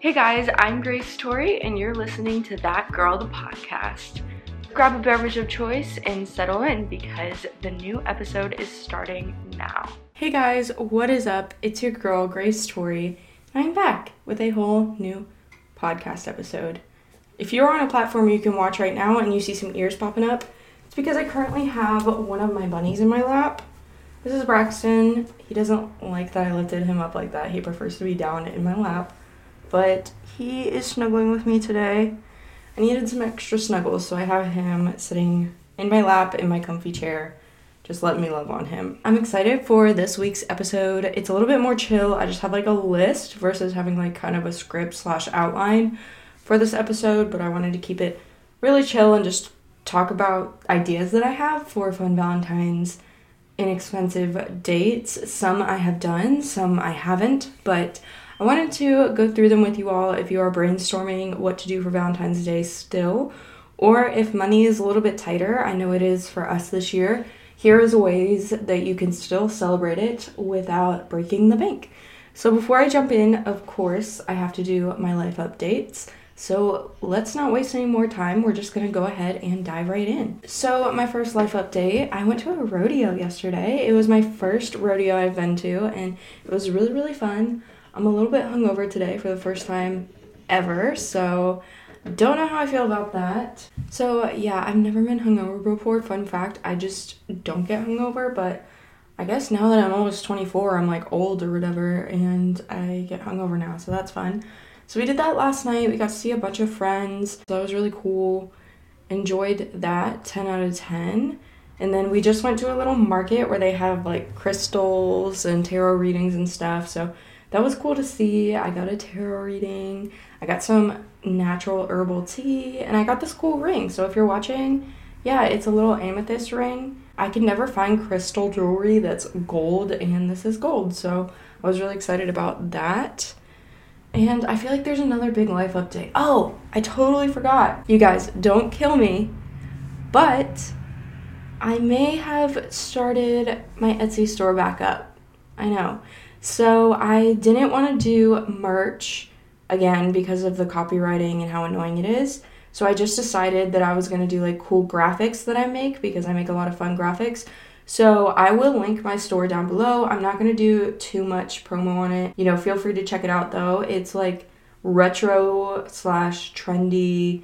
Hey guys, I'm Grace Torie, and you're listening to That Girl the Podcast. Grab a beverage of choice and settle in because the new episode is starting now. Hey guys, what is up? It's your girl, Grace Torie, and I'm back with a whole new podcast episode. If you're on a platform you can watch right now and you see some ears popping up, it's because I currently have one of my bunnies in my lap. This is Braxton. He doesn't like that I lifted him up like that. He prefers to be down in my lap. But he is snuggling with me today. I needed some extra snuggles, so I have him sitting in my lap in my comfy chair, just letting me love on him. I'm excited for this week's episode. It's a little bit more chill. I just have like a list versus having like kind of a script slash outline for this episode, but I wanted to keep it really chill and just talk about ideas that I have for fun Valentine's inexpensive dates. Some I have done, some I haven't, but I wanted to go through them with you all if you are brainstorming what to do for Valentine's Day still, or if money is a little bit tighter. I know it is for us this year. Here is ways that you can still celebrate it without breaking the bank. So before I jump in, of course, I have to do my life updates. So let's not waste any more time. We're just gonna go ahead and dive right in. So, my first life update I went to a rodeo yesterday. It was my first rodeo I've been to, and it was really, really fun. I'm a little bit hungover today for the first time ever, so don't know how I feel about that. So, yeah, I've never been hungover before. Fun fact, I just don't get hungover, but I guess now that I'm almost 24, I'm like old or whatever, and I get hungover now, so that's fun. So, we did that last night. We got to see a bunch of friends, so that was really cool. Enjoyed that 10 out of 10. And then we just went to a little market where they have like crystals and tarot readings and stuff. So that was cool to see. I got a tarot reading, I got some natural herbal tea, and I got this cool ring. So if you're watching, yeah, it's a little amethyst ring. I can never find crystal jewelry that's gold, and this is gold. So I was really excited about that. And I feel like there's another big life update. Oh, I totally forgot. You guys, don't kill me. But I may have started my Etsy store back up. I know. So I didn't want to do merch again because of the copywriting and how annoying it is. So I just decided that I was going to do like cool graphics that I make because I make a lot of fun graphics. So I will link my store down below. I'm not going to do too much promo on it. You know, feel free to check it out though. It's like retro slash trendy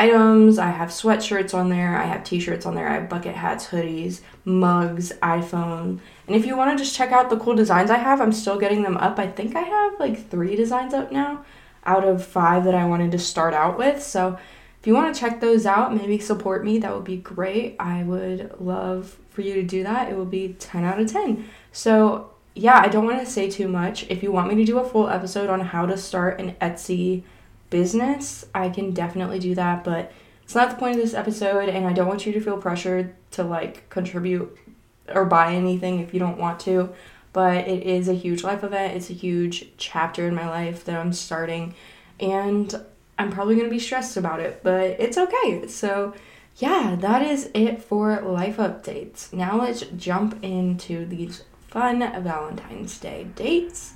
items. I have sweatshirts on there, I have t shirts on there, I have bucket hats, hoodies, mugs, iPhone. And if you want to just check out the cool designs I have, I'm still getting them up. I think I have like three designs up now out of five that I wanted to start out with. So if you want to check those out, maybe support me, that would be great. I would love for you to do that. It will be 10 out of 10. So, yeah, I don't want to say too much. If you want me to do a full episode on how to start an Etsy business, I can definitely do that, but it's not the point of this episode, and I don't want you to feel pressured to like contribute or buy anything if you don't want to. But it is a huge life event, it's a huge chapter in my life that I'm starting, and I'm probably gonna be stressed about it, but it's okay. So, yeah, that is it for life updates. Now let's jump into these fun Valentine's Day dates.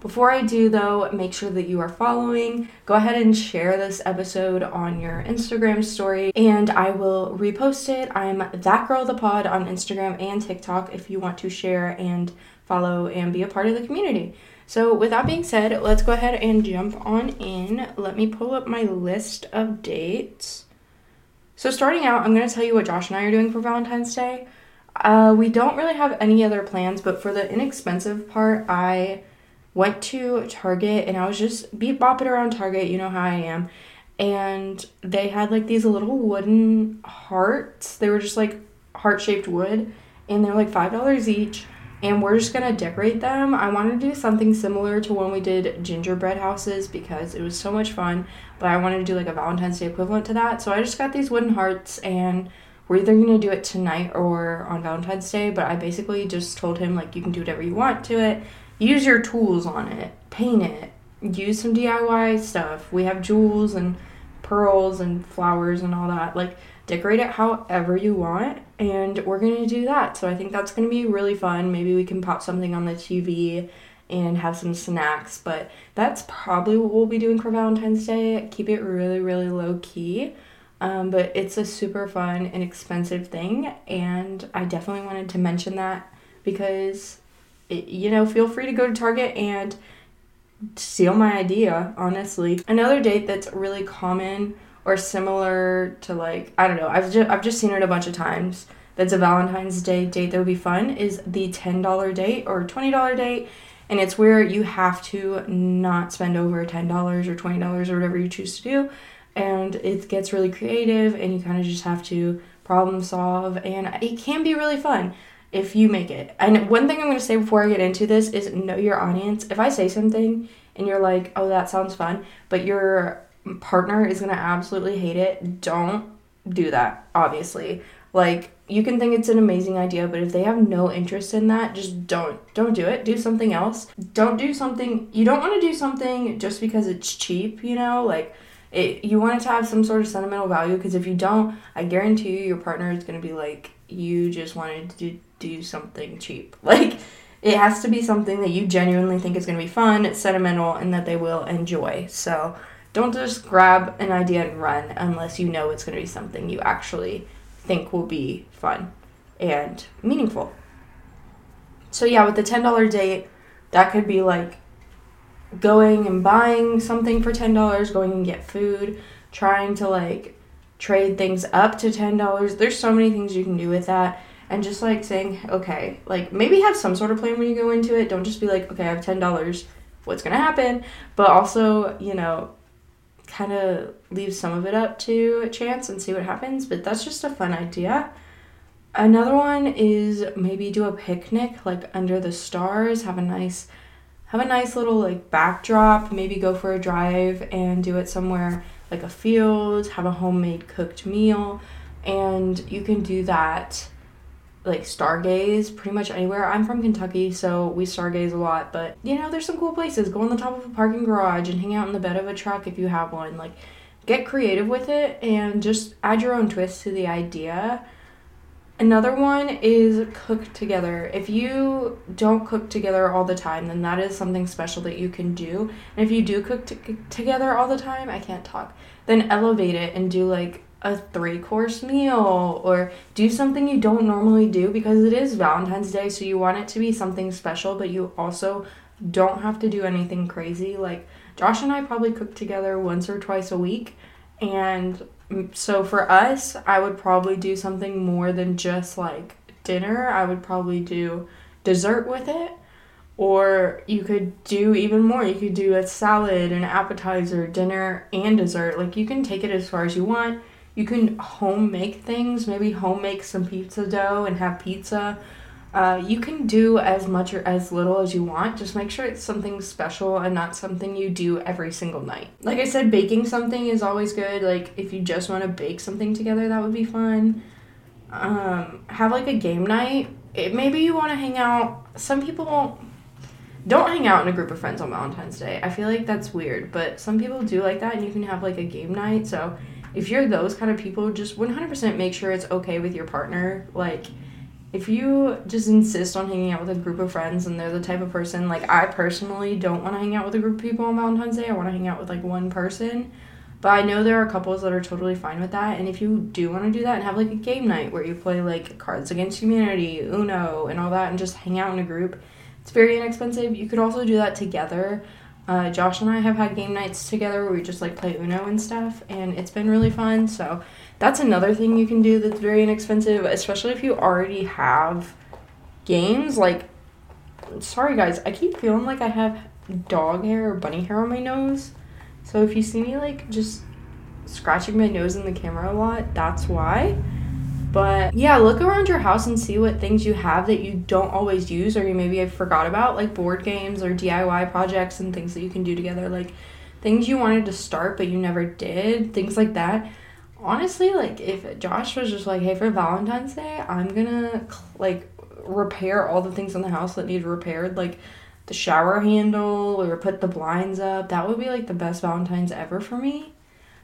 Before I do, though, make sure that you are following. Go ahead and share this episode on your Instagram story, and I will repost it. I'm that girl the pod on Instagram and TikTok if you want to share and follow and be a part of the community. So, with that being said, let's go ahead and jump on in. Let me pull up my list of dates. So, starting out, I'm going to tell you what Josh and I are doing for Valentine's Day. Uh, we don't really have any other plans, but for the inexpensive part, I went to Target and I was just beat bopping around Target, you know how I am. And they had like these little wooden hearts. They were just like heart shaped wood and they're like $5 each. And we're just gonna decorate them. I wanted to do something similar to when we did gingerbread houses because it was so much fun. But I wanted to do like a Valentine's Day equivalent to that. So I just got these wooden hearts and we're either gonna do it tonight or on Valentine's Day. But I basically just told him like you can do whatever you want to it use your tools on it, paint it, use some DIY stuff. We have jewels and pearls and flowers and all that. Like, decorate it however you want, and we're gonna do that. So, I think that's gonna be really fun. Maybe we can pop something on the TV and have some snacks. But that's probably what we'll be doing for Valentine's Day. Keep it really, really low key. Um, but it's a super fun and expensive thing, and I definitely wanted to mention that because, you know, feel free to go to Target and steal my idea, honestly. Another date that's really common or similar to like I don't know, I've just I've just seen it a bunch of times. That's a Valentine's Day date that would be fun is the $10 date or $20 date and it's where you have to not spend over $10 or $20 or whatever you choose to do and it gets really creative and you kind of just have to problem solve and it can be really fun if you make it. And one thing I'm going to say before I get into this is know your audience. If I say something and you're like, "Oh, that sounds fun," but your partner is going to absolutely hate it, don't do that, obviously. Like you can think it's an amazing idea, but if they have no interest in that, just don't don't do it. Do something else. Don't do something you don't want to do something just because it's cheap, you know? Like it you want it to have some sort of sentimental value because if you don't, I guarantee you your partner is going to be like you just wanted to do something cheap. Like it has to be something that you genuinely think is going to be fun, it's sentimental, and that they will enjoy. So don't just grab an idea and run unless you know it's going to be something you actually think will be fun and meaningful. So, yeah, with the $10 date, that could be like going and buying something for $10, going and get food, trying to like trade things up to $10. There's so many things you can do with that and just like saying, okay, like maybe have some sort of plan when you go into it. Don't just be like, okay, I have ten dollars. What's gonna happen? But also, you know, kind of leave some of it up to chance and see what happens. But that's just a fun idea. Another one is maybe do a picnic like under the stars. Have a nice, have a nice little like backdrop. Maybe go for a drive and do it somewhere like a field. Have a homemade cooked meal, and you can do that like stargaze pretty much anywhere. I'm from Kentucky, so we stargaze a lot, but you know, there's some cool places. Go on the top of a parking garage and hang out in the bed of a truck if you have one. Like get creative with it and just add your own twist to the idea. Another one is cook together. If you don't cook together all the time, then that is something special that you can do. And if you do cook t- together all the time, I can't talk, then elevate it and do like a three course meal or do something you don't normally do because it is Valentine's Day, so you want it to be something special, but you also don't have to do anything crazy. Like Josh and I probably cook together once or twice a week, and so for us, I would probably do something more than just like dinner. I would probably do dessert with it. Or you could do even more. You could do a salad, an appetizer, dinner, and dessert. Like you can take it as far as you want you can home make things, maybe home make some pizza dough and have pizza. Uh, you can do as much or as little as you want. Just make sure it's something special and not something you do every single night. Like I said, baking something is always good. Like if you just want to bake something together, that would be fun. Um, have like a game night. It, maybe you want to hang out. Some people don't hang out in a group of friends on Valentine's Day. I feel like that's weird, but some people do like that, and you can have like a game night. So if you're those kind of people, just 100% make sure it's okay with your partner. Like, if you just insist on hanging out with a group of friends and they're the type of person, like, I personally don't want to hang out with a group of people on Valentine's Day. I want to hang out with, like, one person. But I know there are couples that are totally fine with that. And if you do want to do that and have, like, a game night where you play, like, Cards Against Humanity, Uno, and all that, and just hang out in a group, it's very inexpensive. You could also do that together. Uh, Josh and I have had game nights together where we just like play Uno and stuff, and it's been really fun. So that's another thing you can do that's very inexpensive, especially if you already have games. Like, sorry guys, I keep feeling like I have dog hair or bunny hair on my nose. So if you see me like just scratching my nose in the camera a lot, that's why. But yeah, look around your house and see what things you have that you don't always use or you maybe have forgot about, like board games or DIY projects and things that you can do together, like things you wanted to start but you never did, things like that. Honestly, like if Josh was just like, hey, for Valentine's Day, I'm gonna like repair all the things in the house that need repaired, like the shower handle or put the blinds up, that would be like the best Valentine's ever for me.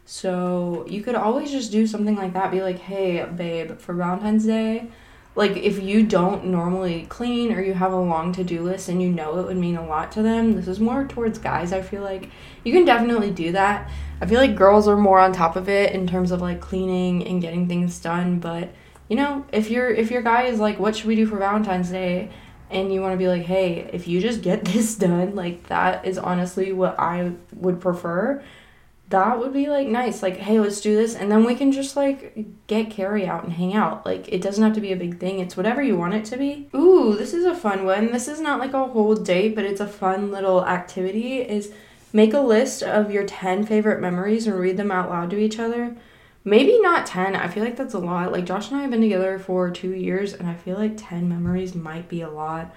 So you could always just do something like that. Be like, hey, babe, for Valentine's Day, like if you don't normally clean or you have a long to-do list and you know it would mean a lot to them this is more towards guys i feel like. You can definitely do that. I feel like girls are more on top of it in terms of like cleaning and getting things done but you know if you're if your guy is like what should we do for valentine's day? and you want to be like hey if you just get this done like that is honestly what i would prefer that would be like nice. Like, hey, let's do this. And then we can just like get carry out and hang out. Like, it doesn't have to be a big thing. It's whatever you want it to be. Ooh, this is a fun one. This is not like a whole date, but it's a fun little activity. Is make a list of your 10 favorite memories and read them out loud to each other. Maybe not 10. I feel like that's a lot. Like, Josh and I have been together for two years, and I feel like 10 memories might be a lot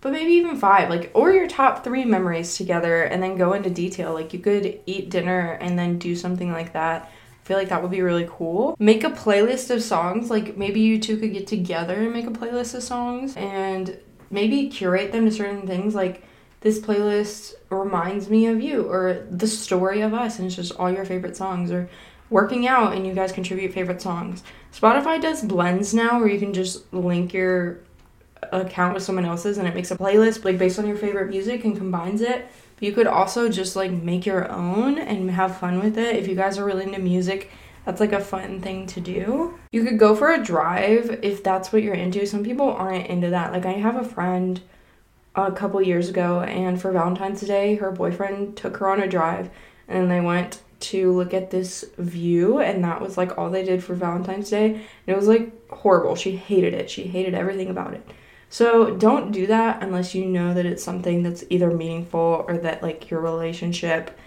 but maybe even five like or your top three memories together and then go into detail. Like you could eat dinner and then do something like that. I feel like that would be really cool. Make a playlist of songs. Like maybe you two could get together and make a playlist of songs and maybe curate them to certain things. Like this playlist reminds me of you or the story of us and it's just all your favorite songs or working out and you guys contribute favorite songs. Spotify does blends now where you can just link your account with someone else's and it makes a playlist like based on your favorite music and combines it. But you could also just like make your own and have fun with it. If you guys are really into music, that's like a fun thing to do. You could go for a drive if that's what you're into. Some people aren't into that. Like I have a friend a couple years ago and for Valentine's Day, her boyfriend took her on a drive and they went to look at this view and that was like all they did for Valentine's Day. And it was like horrible. She hated it. She hated everything about it. So don't do that unless you know that it's something that's either meaningful or that like your relationship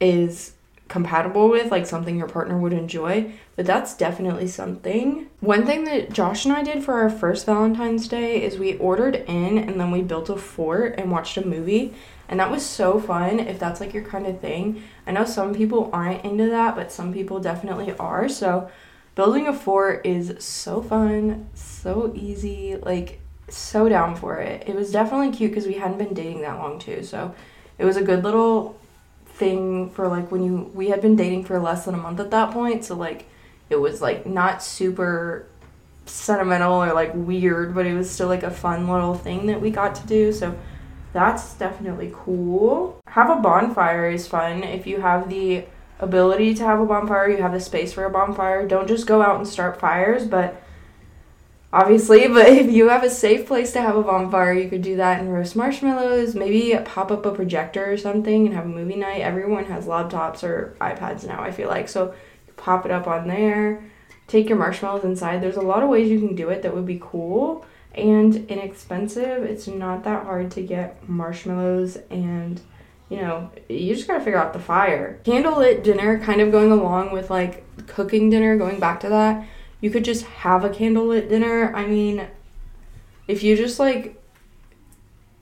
is compatible with, like something your partner would enjoy. But that's definitely something. One thing that Josh and I did for our first Valentine's Day is we ordered in and then we built a fort and watched a movie. And that was so fun if that's like your kind of thing. I know some people aren't into that, but some people definitely are. So building a fort is so fun, so easy. Like so down for it. It was definitely cute because we hadn't been dating that long too. So it was a good little thing for like when you we had been dating for less than a month at that point. So like it was like not super sentimental or like weird, but it was still like a fun little thing that we got to do. So that's definitely cool. Have a bonfire is fun if you have the ability to have a bonfire, you have the space for a bonfire. Don't just go out and start fires, but obviously, but if you have a safe place to have a bonfire, you could do that and roast marshmallows, maybe pop up a projector or something and have a movie night. Everyone has laptops or iPads now, I feel like. So pop it up on there, take your marshmallows inside. There's a lot of ways you can do it that would be cool and inexpensive. It's not that hard to get marshmallows and you know, you just gotta figure out the fire. Candlelit dinner, kind of going along with like cooking dinner, going back to that you could just have a candlelit dinner. I mean, if you just like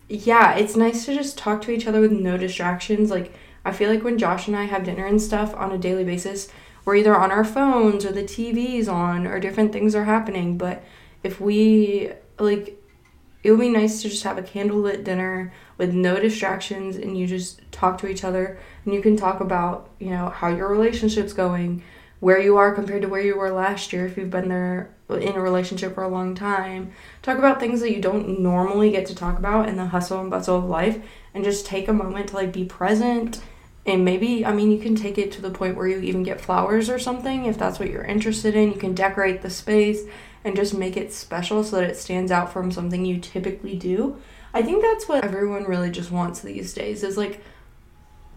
yeah, it's nice to just talk to each other with no distractions. Like I feel like when Josh and I have dinner and stuff on a daily basis, we're either on our phones or the TV's on or different things are happening, but if we like it would be nice to just have a candlelit dinner with no distractions and you just talk to each other and you can talk about, you know, how your relationship's going, where you are compared to where you were last year if you've been there in a relationship for a long time. Talk about things that you don't normally get to talk about in the hustle and bustle of life and just take a moment to like be present and maybe I mean you can take it to the point where you even get flowers or something if that's what you're interested in. You can decorate the space and just make it special so that it stands out from something you typically do. I think that's what everyone really just wants these days is like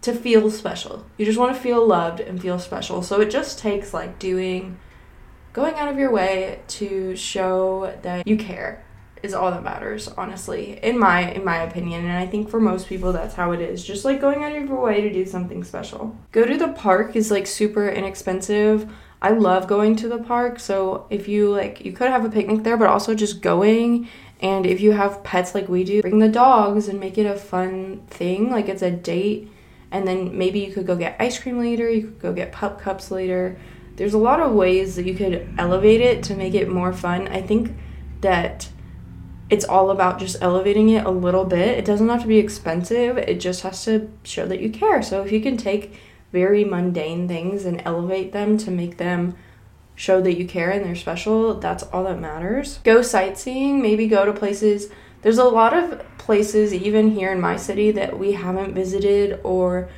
to feel special. You just want to feel loved and feel special. So it just takes like doing going out of your way to show that you care is all that matters, honestly. In my in my opinion, and I think for most people that's how it is. Just like going out of your way to do something special. Go to the park is like super inexpensive. I love going to the park. So if you like you could have a picnic there, but also just going and if you have pets like we do, bring the dogs and make it a fun thing. Like it's a date and then maybe you could go get ice cream later, you could go get pup cups later. There's a lot of ways that you could elevate it to make it more fun. I think that it's all about just elevating it a little bit. It doesn't have to be expensive, it just has to show that you care. So if you can take very mundane things and elevate them to make them show that you care and they're special, that's all that matters. Go sightseeing, maybe go to places. There's a lot of places, even here in my city, that we haven't visited or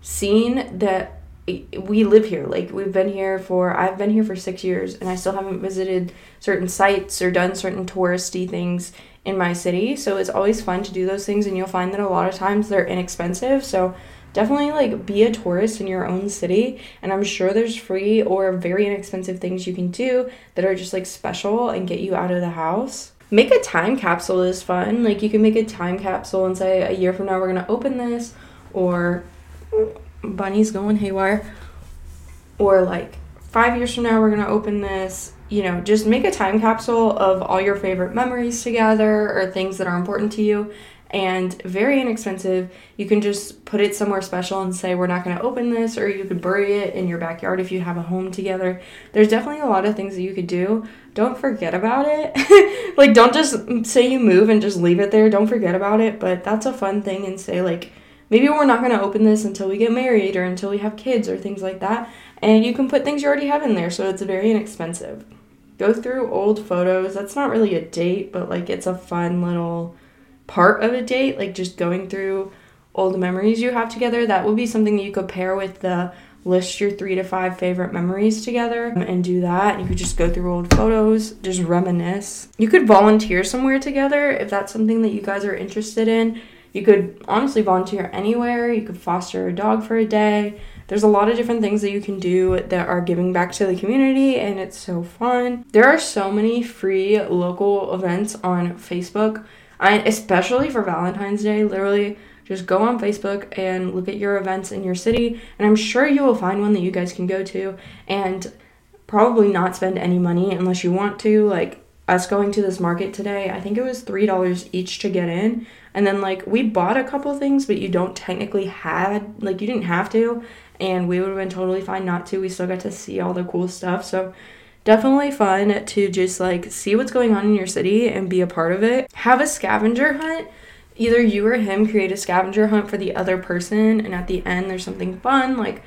seen that we live here. Like, we've been here for, I've been here for six years and I still haven't visited certain sites or done certain touristy things in my city. So it's always fun to do those things, and you'll find that a lot of times they're inexpensive. So definitely like be a tourist in your own city and i'm sure there's free or very inexpensive things you can do that are just like special and get you out of the house make a time capsule is fun. Like you can make a time capsule and say a year from now we're to open this or bunny's going haywire. Or like five years from now we're to open this. You know just make a time capsule of all your favorite memories together or things that are important to you and very inexpensive. You can just put it somewhere special and say, We're not going to open this, or you could bury it in your backyard if you have a home together. There's definitely a lot of things that you could do. Don't forget about it. like, don't just say you move and just leave it there. Don't forget about it, but that's a fun thing and say, like, maybe we're not going to open this until we get married or until we have kids or things like that. And you can put things you already have in there, so it's very inexpensive. Go through old photos. That's not really a date, but like it's a fun little part of a date, like just going through old memories you have together, that would be something that you could pair with the list your three to five favorite memories together and do that. You could just go through old photos, just reminisce. You could volunteer somewhere together if that's something that you guys are interested in. You could honestly volunteer anywhere. You could foster a dog for a day. There's a lot of different things that you can do that are giving back to the community, and it's so fun. There are so many free local events on Facebook I especially for Valentine's Day, literally just go on Facebook and look at your events in your city, and I'm sure you will find one that you guys can go to and probably not spend any money unless you want to. Like us going to this market today, I think it was $3 each to get in. And then like we bought a couple things, but you don't technically had like you didn't have to, and we would have been totally fine not to. We still got to see all the cool stuff. So definitely fun to just like see what's going on in your city and be a part of it. Have a scavenger hunt. Either you or him create a scavenger hunt for the other person, and at the end, there's something fun like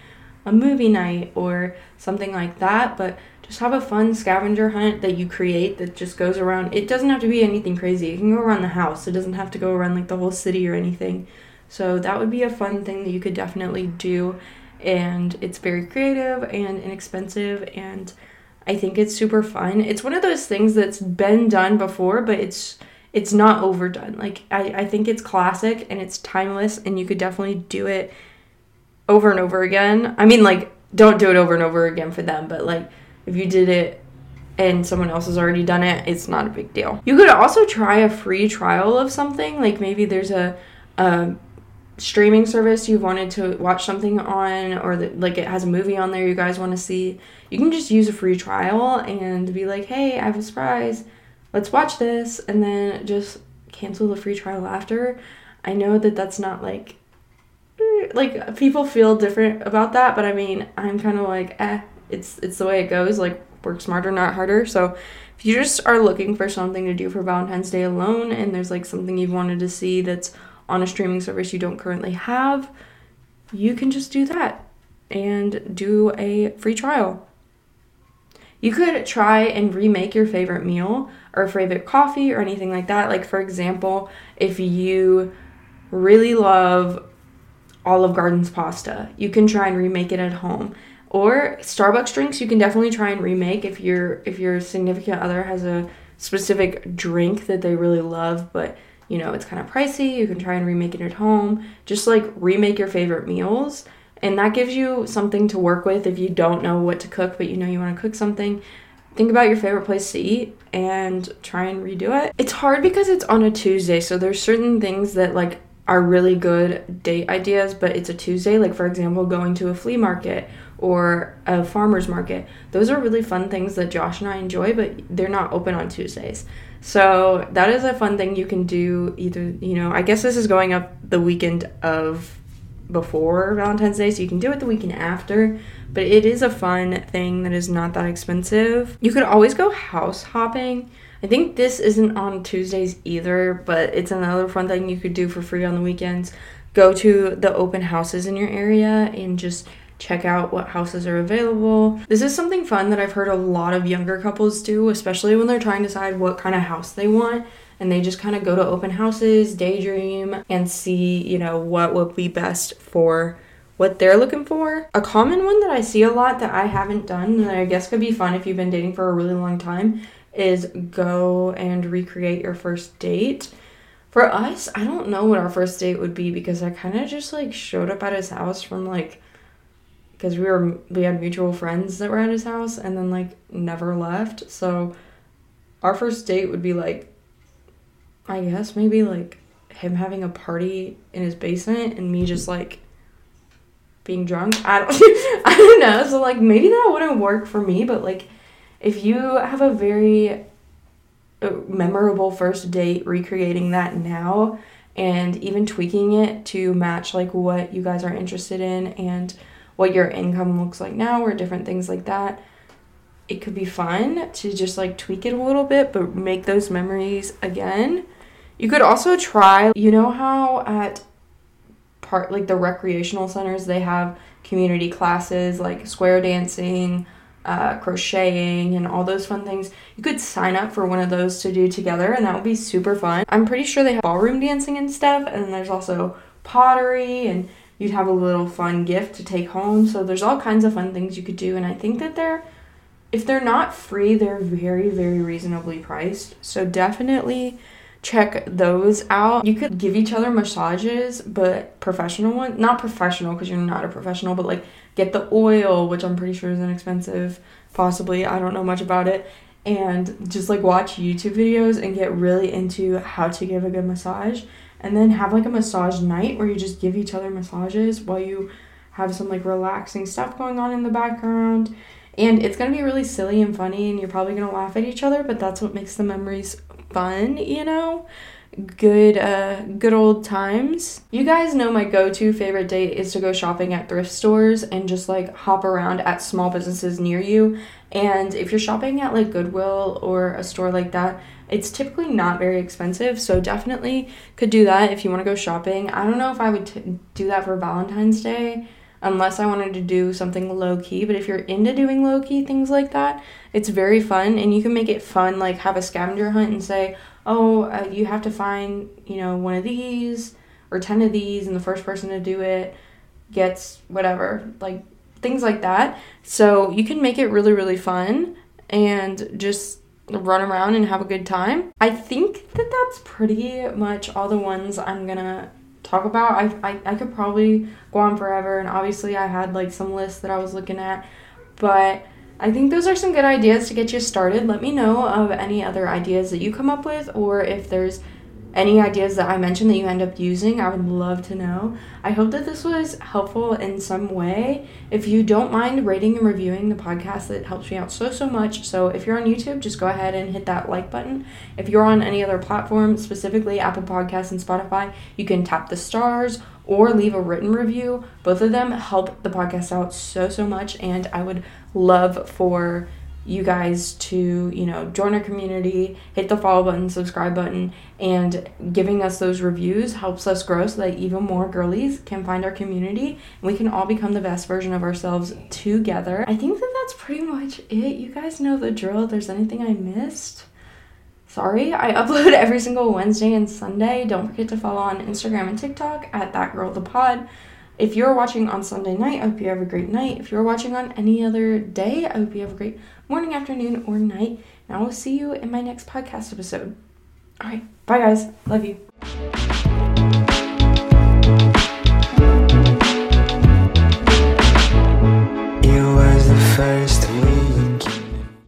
a movie night or something like that. But just have a fun scavenger hunt that you create that just goes around. It doesn't have to be anything crazy, it can go around the house, it doesn't have to go around like the whole city or anything. So that would be a fun thing that you could definitely do. And it's very creative and inexpensive and I think it's super fun. It's one of those things that's been done before, but it's it's not overdone. Like I, I think it's classic and it's timeless and you could definitely do it over and over again. I mean like don't do it over and over again for them, but like if you did it and someone else has already done it, it's not a big deal. You could also try a free trial of something. Like maybe there's a, a streaming service you've wanted to watch something on or like it has a movie on there you guys want to see you can just use a free trial and be like hey i have a surprise. Let's watch this. And then just cancel the free trial after. I know that that's not like eh, like people feel different about that but i mean i'm kind of like eh it's it's the way it goes like work smarter not harder. So if you just are looking for something to do for valentine's day alone and there's like something you've wanted to see that's on a streaming service you don't currently have, you can just do that and do a free trial. You could try and remake your favorite meal or favorite coffee or anything like that. Like, for example, if you really love Olive Garden's pasta, you can try and remake it at home. Or Starbucks drinks, you can definitely try and remake if your if your significant other has a specific drink that they really love, but you know, it's kind of pricey. You can try and remake it at home. Just like remake your favorite meals. And that gives you something to work with if you don't know what to cook, but you know you want to cook something. Think about your favorite place to eat and try and redo it. It's hard because it's on a Tuesday, so there's certain things that like are really good date ideas, but it's a Tuesday. Like, for example, going to a flea market or a farmer's market. Those are really fun things that Josh and I enjoy, but they're not open on Tuesdays. So that is a fun thing you can do either, you know, I guess this is going up the weekend of before Valentine's Day, so you can do it the weekend after, but it is a fun thing that is not that expensive. You could always go house hopping. I think this isn't on Tuesdays either, but it's another fun thing you could do for free on the weekends. Go to the open houses in your area and just check out what houses are available. This is something fun that I've heard a lot of younger couples do, especially when they're trying to decide what kind of house they want. And they just kind of go to open houses, daydream, and see, you know, what would be best for what they're looking for. A common one that I see a lot that I haven't done that I guess could be fun if you've been dating for a really long time is go and recreate your first date. For us, I don't know what our first date would be because I kind of just like showed up at his house from like because we were we had mutual friends that were at his house and then like never left. So our first date would be like I guess maybe like him having a party in his basement and me just like being drunk. I don't I don't know. So like maybe that wouldn't work for me, but like if you have a very uh, memorable first date recreating that now and even tweaking it to match like what you guys are interested in and what your income looks like now or different things like that it could be fun to just like tweak it a little bit but make those memories again. You could also try you know how at part like the recreational centers they have community classes like square dancing uh, crocheting and all those fun things? You could sign up for one of those to do together and that would be super fun. I'm pretty sure they have ballroom dancing and stuff and there's also pottery and you'd have a little fun gift to take home so there's all kinds of fun things you could do and i think that they're if they're not free they're very very reasonably priced so definitely check those out. You could give each other massages, but professional one, not professional because you're not a professional, but like get the oil, which I'm pretty sure is inexpensive, possibly. I don't know much about it. And just like watch YouTube videos and get really into how to give a good massage. And then have like a massage night where you just give each other massages while you have some like relaxing stuff going on in the background. And it's gonna be really silly and funny, and you're probably gonna laugh at each other, but that's what makes the memories fun, you know? Good uh good old times. You guys know my go-to favorite date is to go shopping at thrift stores and just like hop around at small businesses near you. And if you're shopping at like Goodwill or a store like that, it's typically not very expensive, so definitely could do that if you want to go shopping. I don't know if I would t- do that for Valentine's Day unless I wanted to do something low key. But if you're into doing low key things like that, it's very fun and you can make it fun, like have a scavenger hunt and say, oh, uh, you have to find, you know, one of these or 10 of these, and the first person to do it gets whatever, like things like that. So you can make it really, really fun and just run around and have a good time. I think that that's pretty much all the ones I'm gonna talk about. I, I, I could probably go on forever, and obviously, I had like some lists that I was looking at, but I think those are some good ideas to get you started. Let me know of any other ideas that you come up with, or if there's any ideas that I mentioned that you end up using, I would love to know. I hope that this was helpful in some way. If you don't mind rating and reviewing the podcast, that helps me out so, so much. So if you're on YouTube, just go ahead and hit that like button. If you're on any other platform, specifically Apple Podcasts and Spotify, you can tap the stars or leave a written review. Both of them help the podcast out so, so much, and I would love for you guys to, you know, join our community, hit the follow button, subscribe button, and giving us those reviews helps us grow so that even more girlies can find our community and we can all become the best version of ourselves together. I think that that's pretty much it. You guys know the drill. If there's anything I missed, sorry. I upload every single Wednesday and Sunday. Don't forget to follow on Instagram and TikTok at that girl the pod. If you're watching on Sunday night, I hope you have a great night. If you're watching on any other day, I hope you have a great morning, afternoon, or night. And I will see you in my next podcast episode. All right. Bye, guys. Love you. First